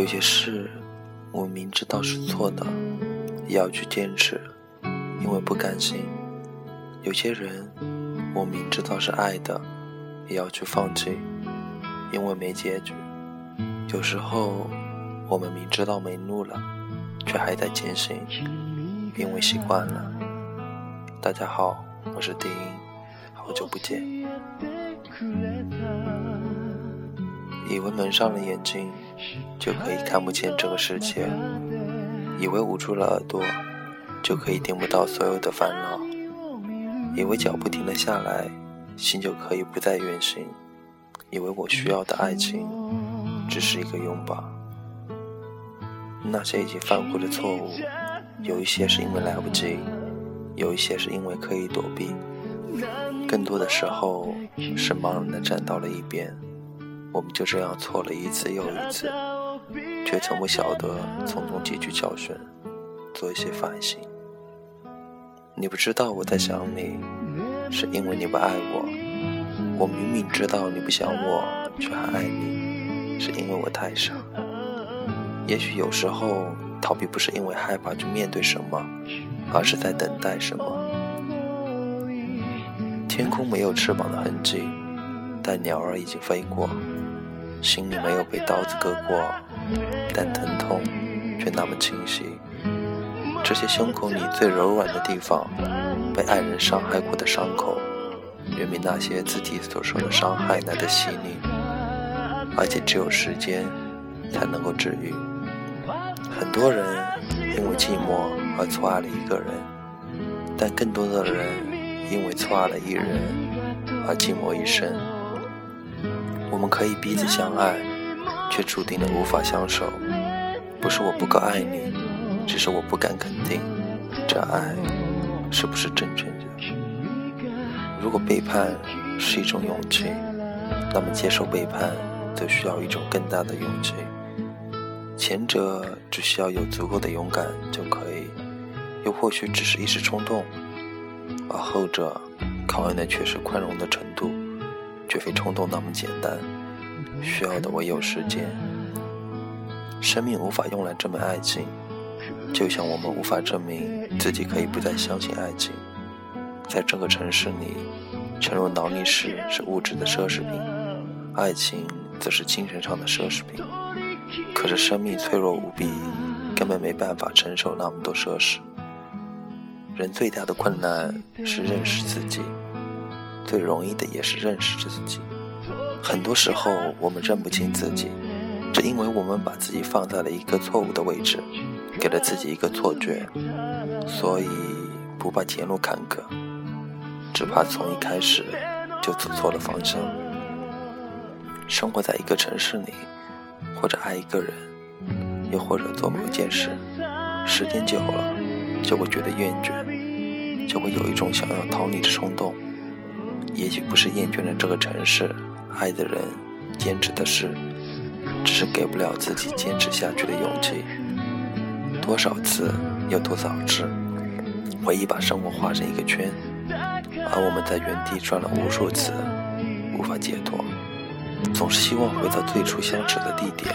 有些事，我明知道是错的，也要去坚持，因为不甘心；有些人，我明知道是爱的，也要去放弃，因为没结局。有时候，我们明知道没路了，却还在前行，因为习惯了。大家好，我是丁音，好久不见。以为蒙上了眼睛就可以看不见这个世界，以为捂住了耳朵就可以听不到所有的烦恼，以为脚步停了下来，心就可以不再远行，以为我需要的爱情只是一个拥抱。那些已经犯过的错误，有一些是因为来不及，有一些是因为刻意躲避，更多的时候是茫然的站到了一边。我们就这样错了一次又一次，却从不晓得从中汲取教训，做一些反省。你不知道我在想你，是因为你不爱我；我明明知道你不想我，却还爱你，是因为我太傻。也许有时候逃避不是因为害怕去面对什么，而是在等待什么。天空没有翅膀的痕迹，但鸟儿已经飞过。心里没有被刀子割过，但疼痛却那么清晰。这些胸口里最柔软的地方，被爱人伤害过的伤口，远比那些自己所受的伤害来的细腻，而且只有时间才能够治愈。很多人因为寂寞而错爱了一个人，但更多的人因为错爱了一人而寂寞一生。我们可以彼此相爱，却注定了无法相守。不是我不够爱你，只是我不敢肯定这爱是不是真正的。如果背叛是一种勇气，那么接受背叛则需要一种更大的勇气。前者只需要有足够的勇敢就可以，又或许只是一时冲动；而后者考验的却是宽容的程度。绝非冲动那么简单，需要的唯有时间。生命无法用来证明爱情，就像我们无法证明自己可以不再相信爱情。在这个城市里，沉入劳力士是物质的奢侈品，爱情则是精神上的奢侈品。可是生命脆弱无比，根本没办法承受那么多奢侈。人最大的困难是认识自己。最容易的也是认识自己。很多时候，我们认不清自己，只因为我们把自己放在了一个错误的位置，给了自己一个错觉。所以，不怕前路坎坷，只怕从一开始就走错了方向。生活在一个城市里，或者爱一个人，又或者做某件事，时间久了，就会觉得厌倦，就会有一种想要逃离的冲动。也许不是厌倦了这个城市，爱的人，坚持的事，只是给不了自己坚持下去的勇气。多少次，有多少次，回忆把生活画成一个圈，而我们在原地转了无数次，无法解脱。总是希望回到最初相识的地点。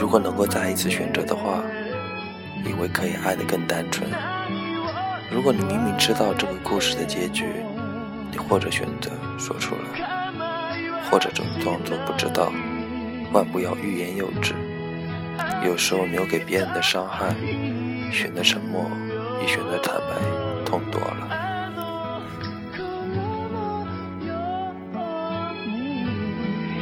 如果能够再一次选择的话，以为可以爱得更单纯。如果你明明知道这个故事的结局。你或者选择说出来，或者装装作不知道。万不要欲言又止。有时候留给别人的伤害，选择沉默比选择坦白痛多了。